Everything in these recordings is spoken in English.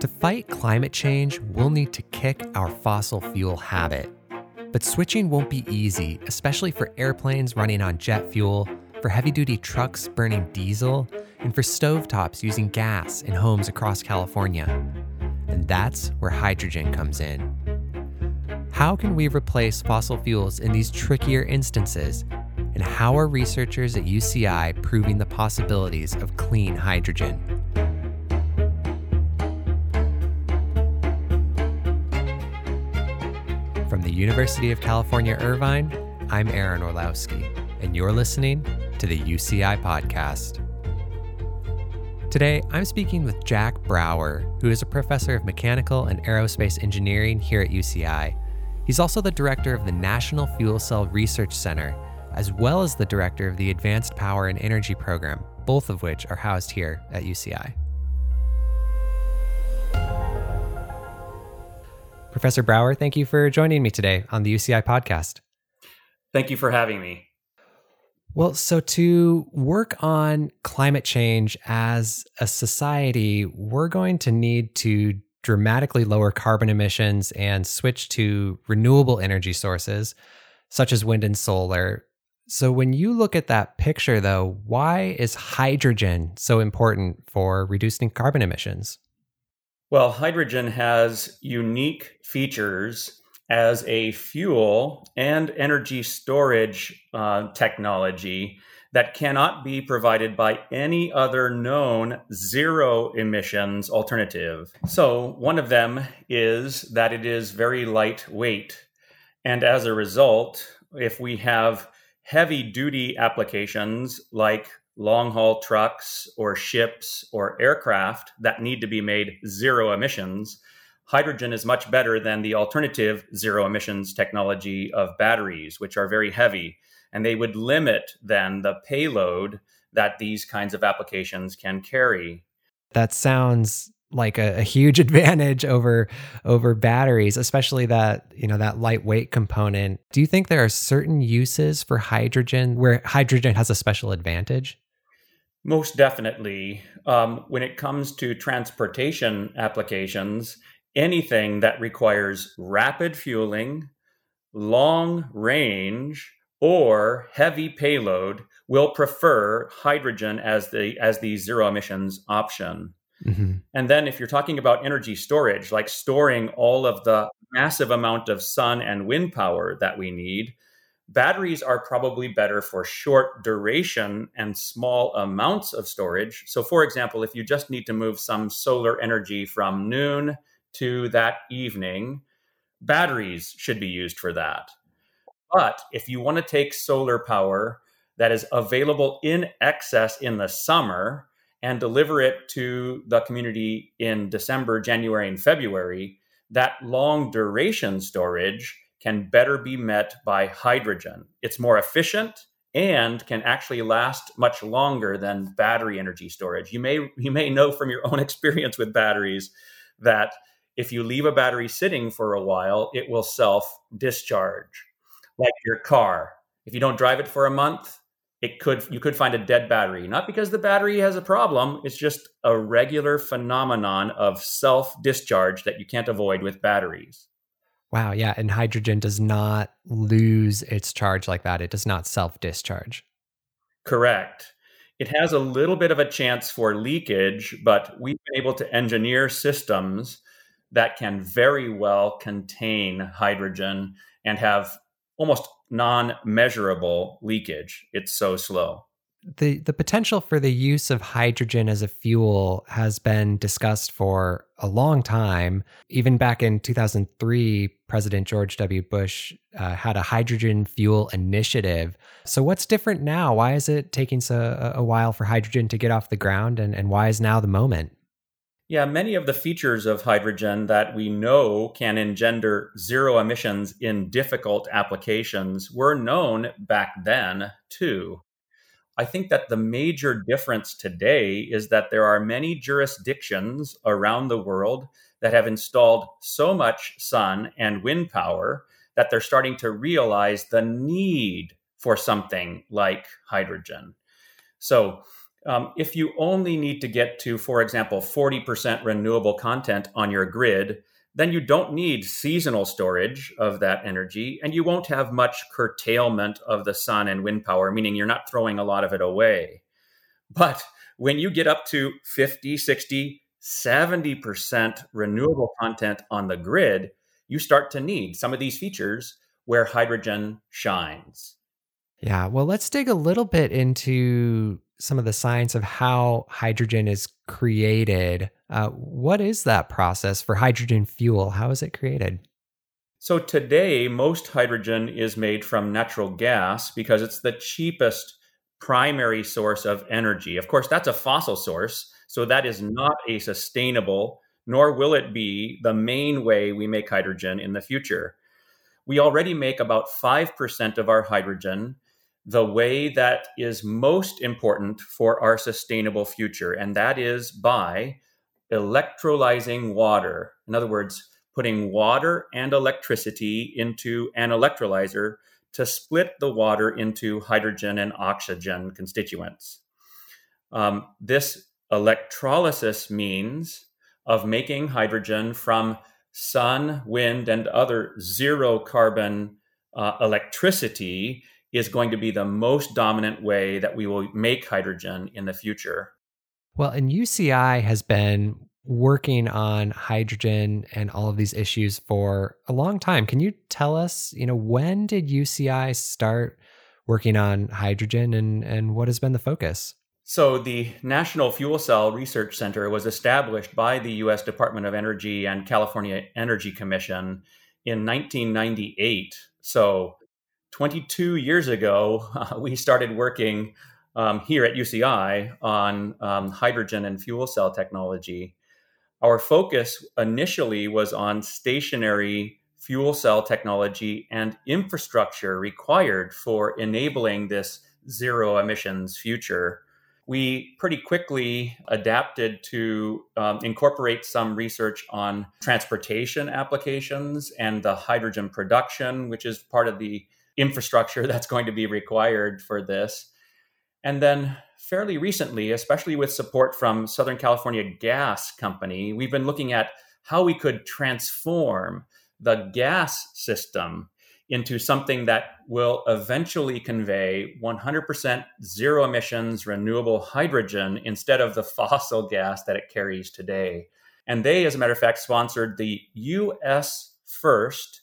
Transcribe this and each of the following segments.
To fight climate change, we'll need to kick our fossil fuel habit. But switching won't be easy, especially for airplanes running on jet fuel, for heavy duty trucks burning diesel, and for stovetops using gas in homes across California. And that's where hydrogen comes in. How can we replace fossil fuels in these trickier instances? And how are researchers at UCI proving the possibilities of clean hydrogen? University of California, Irvine, I'm Aaron Orlowski, and you're listening to the UCI Podcast. Today, I'm speaking with Jack Brouwer, who is a professor of mechanical and aerospace engineering here at UCI. He's also the director of the National Fuel Cell Research Center, as well as the director of the Advanced Power and Energy Program, both of which are housed here at UCI. Professor Brouwer, thank you for joining me today on the UCI podcast. Thank you for having me. Well, so to work on climate change as a society, we're going to need to dramatically lower carbon emissions and switch to renewable energy sources such as wind and solar. So, when you look at that picture, though, why is hydrogen so important for reducing carbon emissions? Well, hydrogen has unique features as a fuel and energy storage uh, technology that cannot be provided by any other known zero emissions alternative. So, one of them is that it is very lightweight. And as a result, if we have heavy duty applications like long haul trucks or ships or aircraft that need to be made zero emissions, hydrogen is much better than the alternative zero emissions technology of batteries, which are very heavy. And they would limit then the payload that these kinds of applications can carry. That sounds like a, a, huge advantage over over batteries especially that you know that lightweight component do you think there are certain uses for hydrogen where hydrogen has a special advantage most definitely. Um, when it comes to transportation applications, anything that requires rapid fueling, long range, or heavy payload will prefer hydrogen as the as the zero emissions option. Mm-hmm. And then if you're talking about energy storage, like storing all of the massive amount of sun and wind power that we need, Batteries are probably better for short duration and small amounts of storage. So, for example, if you just need to move some solar energy from noon to that evening, batteries should be used for that. But if you want to take solar power that is available in excess in the summer and deliver it to the community in December, January, and February, that long duration storage can better be met by hydrogen. It's more efficient and can actually last much longer than battery energy storage. You may you may know from your own experience with batteries that if you leave a battery sitting for a while, it will self discharge. Like your car. If you don't drive it for a month, it could you could find a dead battery not because the battery has a problem it's just a regular phenomenon of self discharge that you can't avoid with batteries Wow, yeah, and hydrogen does not lose its charge like that. It does not self-discharge. Correct. It has a little bit of a chance for leakage, but we've been able to engineer systems that can very well contain hydrogen and have almost non-measurable leakage. It's so slow the the potential for the use of hydrogen as a fuel has been discussed for a long time. Even back in 2003, President George W. Bush uh, had a hydrogen fuel initiative. So, what's different now? Why is it taking so a while for hydrogen to get off the ground, and, and why is now the moment? Yeah, many of the features of hydrogen that we know can engender zero emissions in difficult applications were known back then, too. I think that the major difference today is that there are many jurisdictions around the world that have installed so much sun and wind power that they're starting to realize the need for something like hydrogen. So, um, if you only need to get to, for example, 40% renewable content on your grid, then you don't need seasonal storage of that energy and you won't have much curtailment of the sun and wind power, meaning you're not throwing a lot of it away. But when you get up to 50, 60, 70% renewable content on the grid, you start to need some of these features where hydrogen shines. Yeah, well, let's dig a little bit into some of the science of how hydrogen is created. Uh, what is that process for hydrogen fuel? How is it created? So, today, most hydrogen is made from natural gas because it's the cheapest primary source of energy. Of course, that's a fossil source, so that is not a sustainable, nor will it be the main way we make hydrogen in the future. We already make about 5% of our hydrogen the way that is most important for our sustainable future, and that is by electrolyzing water. In other words, putting water and electricity into an electrolyzer to split the water into hydrogen and oxygen constituents. Um, this electrolysis means of making hydrogen from sun, wind, and other zero carbon uh, electricity is going to be the most dominant way that we will make hydrogen in the future. Well, and UCI has been working on hydrogen and all of these issues for a long time. Can you tell us, you know, when did UCI start working on hydrogen and and what has been the focus? So the National Fuel Cell Research Center was established by the US Department of Energy and California Energy Commission in 1998. So 22 years ago, uh, we started working um, here at UCI on um, hydrogen and fuel cell technology. Our focus initially was on stationary fuel cell technology and infrastructure required for enabling this zero emissions future. We pretty quickly adapted to um, incorporate some research on transportation applications and the hydrogen production, which is part of the infrastructure that's going to be required for this. And then fairly recently, especially with support from Southern California Gas Company, we've been looking at how we could transform the gas system into something that will eventually convey 100% zero emissions renewable hydrogen instead of the fossil gas that it carries today. And they, as a matter of fact, sponsored the US First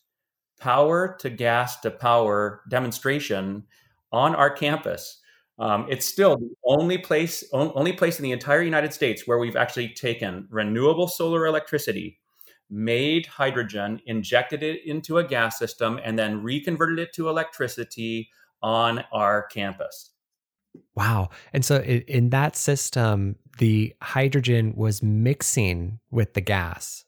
power to gas to power demonstration on our campus. Um, it's still the only place, only place in the entire United States where we've actually taken renewable solar electricity, made hydrogen, injected it into a gas system, and then reconverted it to electricity on our campus. Wow. And so in that system, the hydrogen was mixing with the gas.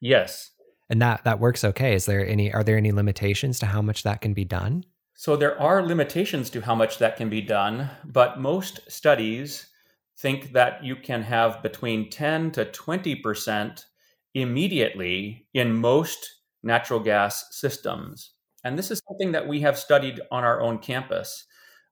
Yes and that that works okay. Is there any are there any limitations to how much that can be done? So there are limitations to how much that can be done but most studies think that you can have between 10 to 20% immediately in most natural gas systems. And this is something that we have studied on our own campus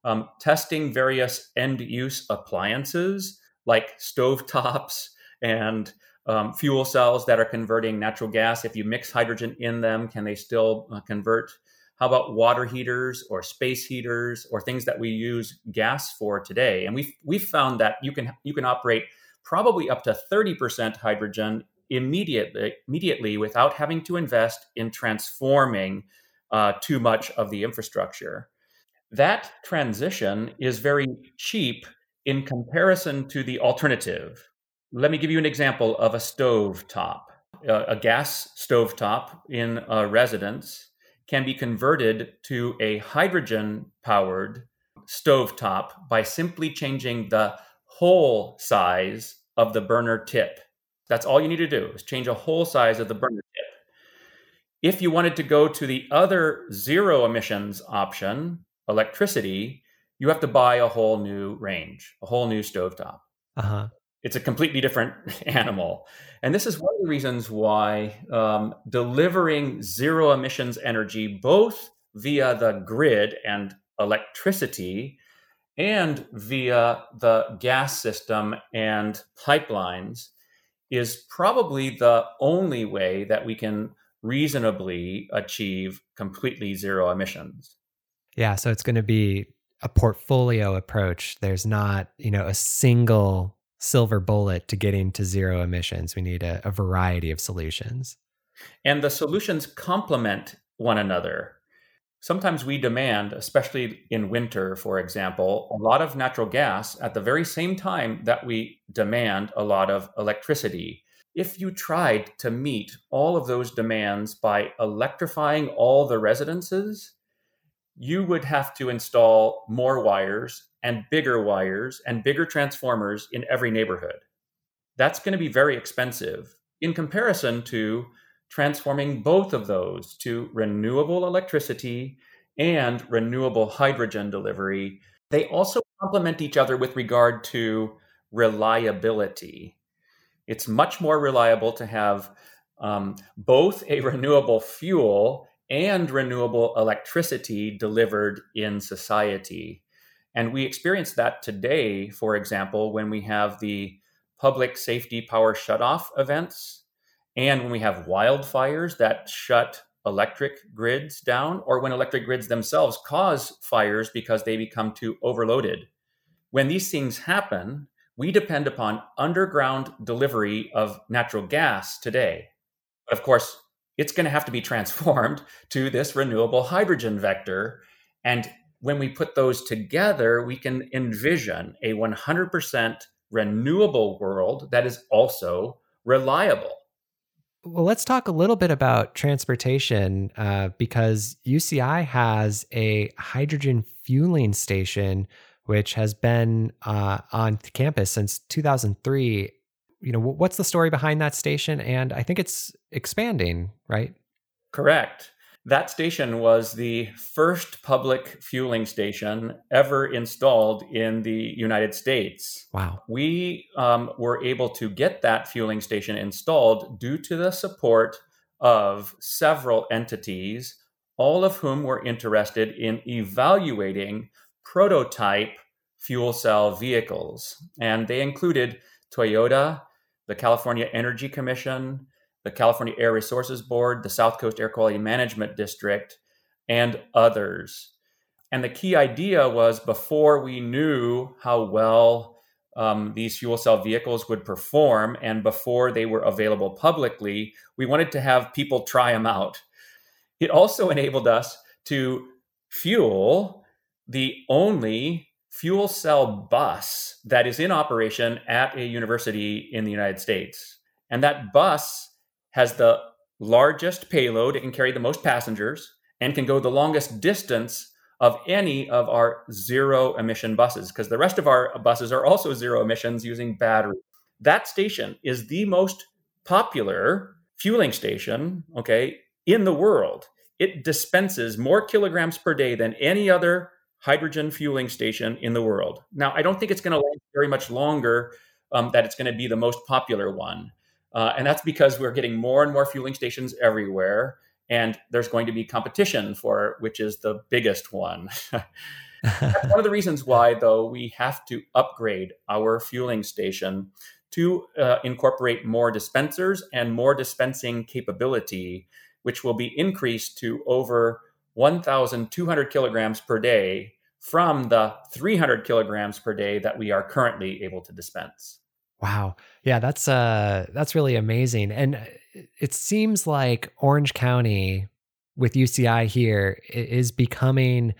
um, testing various end use appliances like stovetops and um, fuel cells that are converting natural gas. If you mix hydrogen in them, can they still uh, convert? How about water heaters or space heaters or things that we use gas for today? And we've we've found that you can you can operate probably up to 30% hydrogen immediately immediately without having to invest in transforming uh, too much of the infrastructure. That transition is very cheap in comparison to the alternative, let me give you an example of a stove top. Uh, a gas stove top in a residence can be converted to a hydrogen powered stove top by simply changing the hole size of the burner tip. That's all you need to do is change a hole size of the burner tip. If you wanted to go to the other zero emissions option, electricity, you have to buy a whole new range, a whole new stovetop. Uh-huh it's a completely different animal. And this is one of the reasons why um, delivering zero emissions energy, both via the grid and electricity, and via the gas system and pipelines is probably the only way that we can reasonably achieve completely zero emissions. Yeah, so it's going to be a portfolio approach. There's not, you know, a single silver bullet to getting to zero emissions. We need a, a variety of solutions. And the solutions complement one another. Sometimes we demand, especially in winter, for example, a lot of natural gas at the very same time that we demand a lot of electricity. If you tried to meet all of those demands by electrifying all the residences, you would have to install more wires and bigger wires and bigger transformers in every neighborhood. That's going to be very expensive in comparison to transforming both of those to renewable electricity and renewable hydrogen delivery. They also complement each other with regard to reliability. It's much more reliable to have um, both a renewable fuel and renewable electricity delivered in society. And we experience that today, for example, when we have the public safety power shutoff events and when we have wildfires that shut electric grids down, or when electric grids themselves cause fires because they become too overloaded. When these things happen, we depend upon underground delivery of natural gas today. But of course, it's going to have to be transformed to this renewable hydrogen vector. And when we put those together, we can envision a 100% renewable world that is also reliable. Well, let's talk a little bit about transportation uh, because UCI has a hydrogen fueling station which has been uh, on campus since 2003. You know, what's the story behind that station? And I think it's expanding, right? Correct. That station was the first public fueling station ever installed in the United States. Wow. We um, were able to get that fueling station installed due to the support of several entities, all of whom were interested in evaluating prototype fuel cell vehicles. And they included Toyota, the California Energy Commission, the California Air Resources Board, the South Coast Air Quality Management District, and others. And the key idea was before we knew how well um, these fuel cell vehicles would perform and before they were available publicly, we wanted to have people try them out. It also enabled us to fuel the only fuel cell bus that is in operation at a university in the United States. And that bus has the largest payload, it can carry the most passengers, and can go the longest distance of any of our zero emission buses, because the rest of our buses are also zero emissions using battery. That station is the most popular fueling station, okay, in the world. It dispenses more kilograms per day than any other hydrogen fueling station in the world. Now, I don't think it's going to last very much longer um, that it's going to be the most popular one. Uh, and that's because we're getting more and more fueling stations everywhere. And there's going to be competition for which is the biggest one. that's one of the reasons why, though, we have to upgrade our fueling station to uh, incorporate more dispensers and more dispensing capability, which will be increased to over 1,200 kilograms per day from the 300 kilograms per day that we are currently able to dispense. Wow. Yeah, that's uh that's really amazing. And it seems like Orange County with UCI here is becoming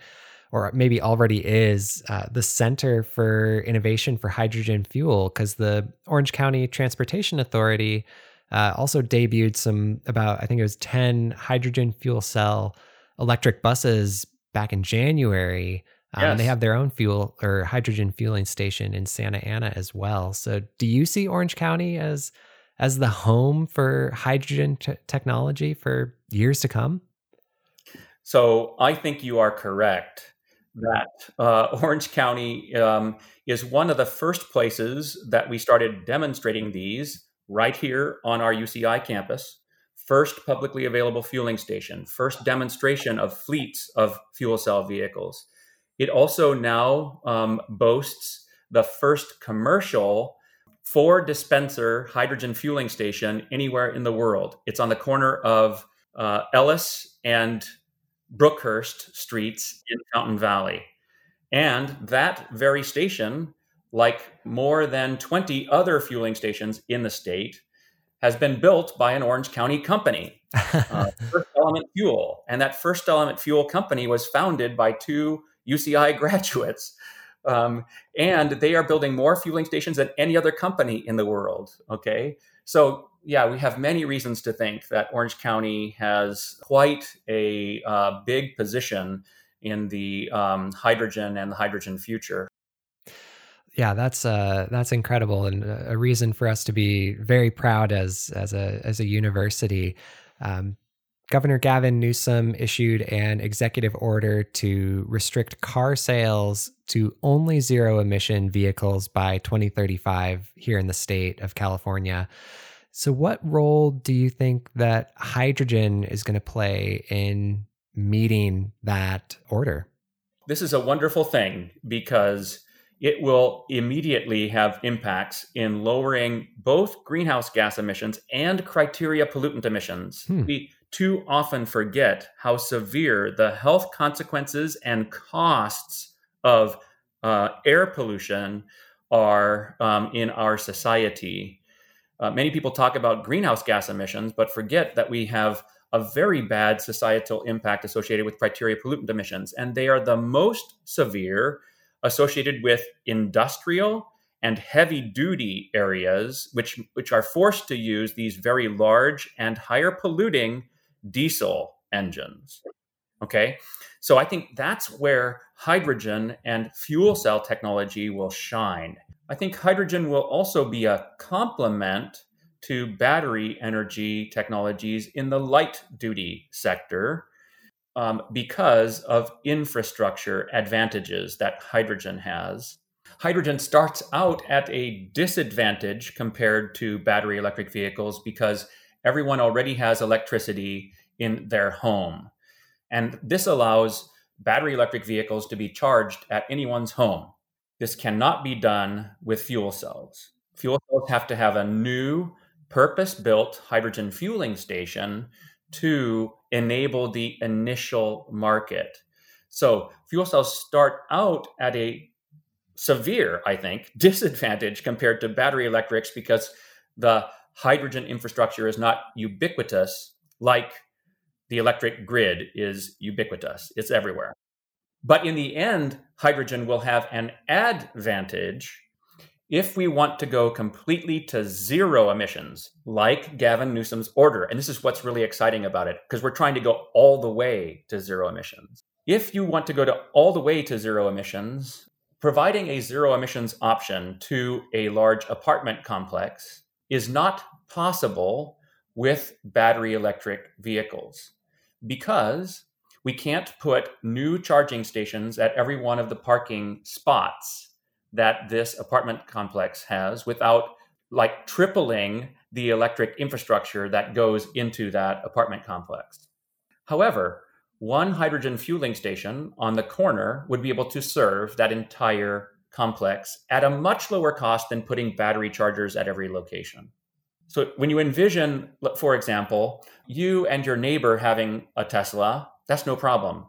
or maybe already is uh, the center for innovation for hydrogen fuel because the Orange County Transportation Authority uh, also debuted some about I think it was 10 hydrogen fuel cell electric buses back in January um, yes. And they have their own fuel or hydrogen fueling station in Santa Ana as well. So, do you see Orange County as as the home for hydrogen t- technology for years to come? So, I think you are correct that uh, Orange County um, is one of the first places that we started demonstrating these right here on our UCI campus. First publicly available fueling station, first demonstration of fleets of fuel cell vehicles It also now um, boasts the first commercial four dispenser hydrogen fueling station anywhere in the world. It's on the corner of uh, Ellis and Brookhurst streets in Fountain Valley. And that very station, like more than 20 other fueling stations in the state, has been built by an Orange County company, uh, First Element Fuel. And that First Element Fuel company was founded by two UCI graduates. Um, and they are building more fueling stations than any other company in the world. Okay. So, yeah, we have many reasons to think that Orange County has quite a uh, big position in the um, hydrogen and the hydrogen future yeah, that's uh, that's incredible and a reason for us to be very proud as as a as a university. Um, Governor Gavin Newsom issued an executive order to restrict car sales to only zero emission vehicles by 2035 here in the state of California. So, what role do you think that hydrogen is going to play in meeting that order? This is a wonderful thing because it will immediately have impacts in lowering both greenhouse gas emissions and criteria pollutant emissions. Hmm. We too often forget how severe the health consequences and costs of uh, air pollution are um, in our society. Uh, many people talk about greenhouse gas emissions, but forget that we have a very bad societal impact associated with criteria pollutant emissions, and they are the most severe associated with industrial and heavy duty areas, which, which are forced to use these very large and higher polluting diesel engines. Okay, so I think that's where hydrogen and fuel cell technology will shine. I think hydrogen will also be a complement to battery energy technologies in the light duty sector um, because of infrastructure advantages that hydrogen has. Hydrogen starts out at a disadvantage compared to battery electric vehicles because everyone already has electricity in their home. And this allows battery electric vehicles to be charged at anyone's home. This cannot be done with fuel cells. Fuel cells have to have a new purpose built hydrogen fueling station to enable the initial market. So fuel cells start out at a severe, I think, disadvantage compared to battery electrics because the hydrogen infrastructure is not ubiquitous like the electric grid is ubiquitous. It's everywhere. But in the end, hydrogen will have an advantage if we want to go completely to zero emissions, like Gavin Newsom's order, and this is what's really exciting about it, because we're trying to go all the way to zero emissions. If you want to go to all the way to zero emissions, providing a zero emissions option to a large apartment complex is not possible with battery electric vehicles because we can't put new charging stations at every one of the parking spots that this apartment complex has without like tripling the electric infrastructure that goes into that apartment complex. However, one hydrogen fueling station on the corner would be able to serve that entire complex at a much lower cost than putting battery chargers at every location. So, when you envision, for example, you and your neighbor having a Tesla, that's no problem.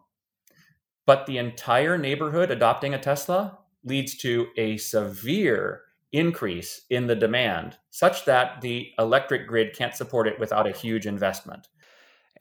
But the entire neighborhood adopting a Tesla, leads to a severe increase in the demand, such that the electric grid can't support it without a huge investment.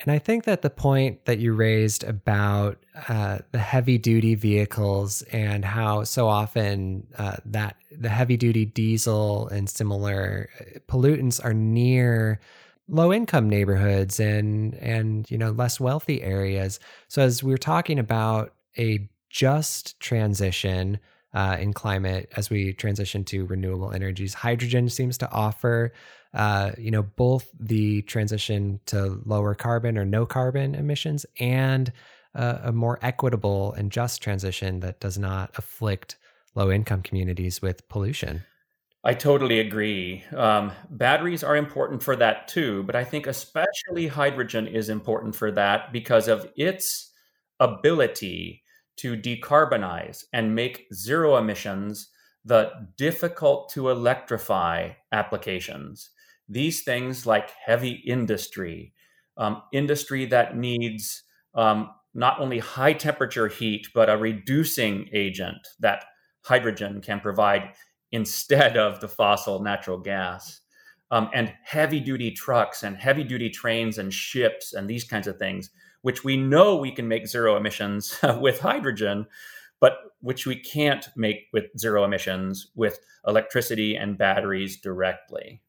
And I think that the point that you raised about uh, the heavy duty vehicles and how so often uh, that the heavy duty diesel and similar uh, pollutants are near low income neighborhoods and and you know less wealthy areas. So as we're talking about a just transition uh, in climate as we transition to renewable energies. Hydrogen seems to offer, uh, you know, both the transition to lower carbon or no carbon emissions and uh, a more equitable and just transition that does not afflict low income communities with pollution. I totally agree. Um, batteries are important for that too, but I think especially hydrogen is important for that because of its ability to decarbonize and make zero emissions the difficult to electrify applications. These things like heavy industry, um, industry that needs um, not only high temperature heat, but a reducing agent that hydrogen can provide instead of the fossil natural gas. Um, and heavy duty trucks and heavy duty trains and ships and these kinds of things, which we know we can make zero emissions with hydrogen, but which we can't make with zero emissions with electricity and batteries directly.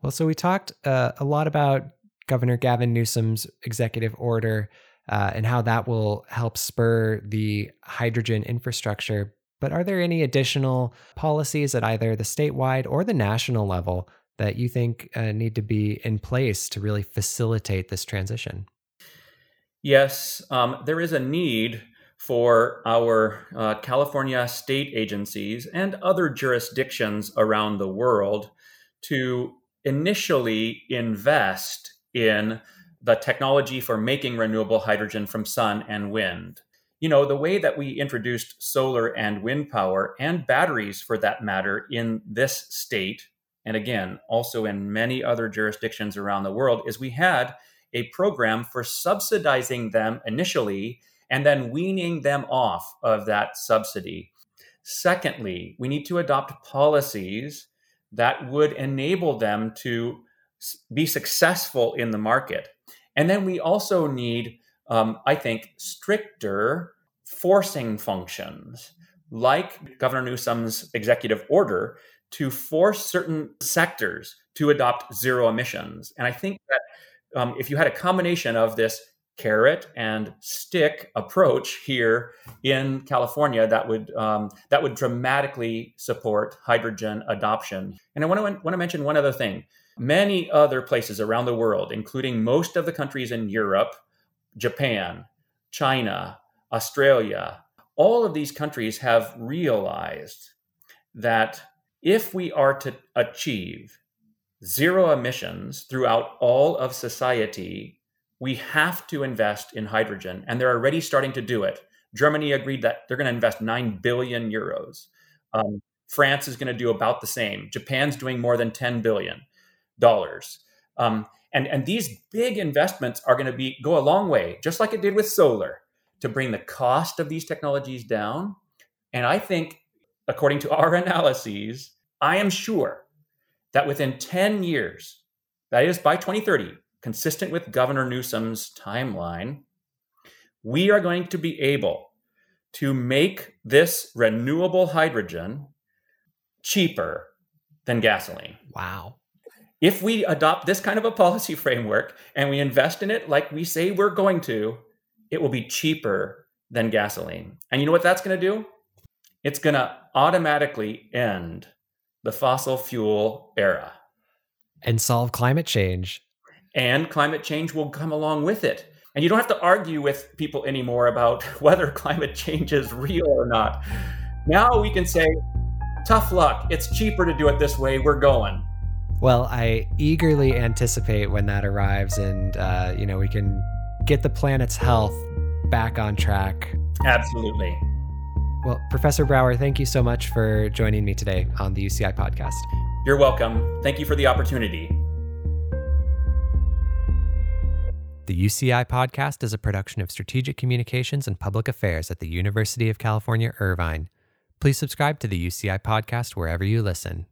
Well, so we talked uh, a lot about Governor Gavin Newsom's executive order uh, and how that will help spur the hydrogen infrastructure. But are there any additional policies at either the statewide or the national level that you think uh, need to be in place to really facilitate this transition? Yes, um, there is a need for our uh, California state agencies and other jurisdictions around the world to initially invest in the technology for making renewable hydrogen from sun and wind. You know, the way that we introduced solar and wind power and batteries for that matter in this state, and again, also in many other jurisdictions around the world, is we had a program for subsidizing them initially and then weaning them off of that subsidy. Secondly, we need to adopt policies that would enable them to be successful in the market. And then we also need, um, I think, stricter forcing functions, like Governor Newsom's executive order to force certain sectors to adopt zero emissions. And I think that um, if you had a combination of this carrot and stick approach here in California that would um, that would dramatically support hydrogen adoption. And I want to want to mention one other thing. Many other places around the world, including most of the countries in Europe, Japan, China, Australia, all of these countries have realized that if we are to achieve zero emissions throughout all of society we have to invest in hydrogen, and they're already starting to do it. Germany agreed that they're going to invest 9 billion euros. Um, France is going to do about the same. Japan's doing more than 10 billion dollars. Um, and, and these big investments are going to be go a long way, just like it did with solar, to bring the cost of these technologies down. And I think, according to our analyses, I am sure that within 10 years, that is by 2030, consistent with Governor Newsom's timeline, we are going to be able to make this renewable hydrogen cheaper than gasoline. Wow. If we adopt this kind of a policy framework and we invest in it like we say we're going to, it will be cheaper than gasoline. And you know what that's going to do? It's going to automatically end the fossil fuel era and solve climate change and climate change will come along with it. And you don't have to argue with people anymore about whether climate change is real or not. Now we can say, tough luck. It's cheaper to do it this way. We're going. Well, I eagerly anticipate when that arrives and, uh, you know, we can get the planet's health back on track. Absolutely. Well, Professor Brouwer, thank you so much for joining me today on the UCI podcast. You're welcome. Thank you for the opportunity. The UCI podcast is a production of Strategic Communications and Public Affairs at the University of California, Irvine. Please subscribe to the UCI podcast wherever you listen.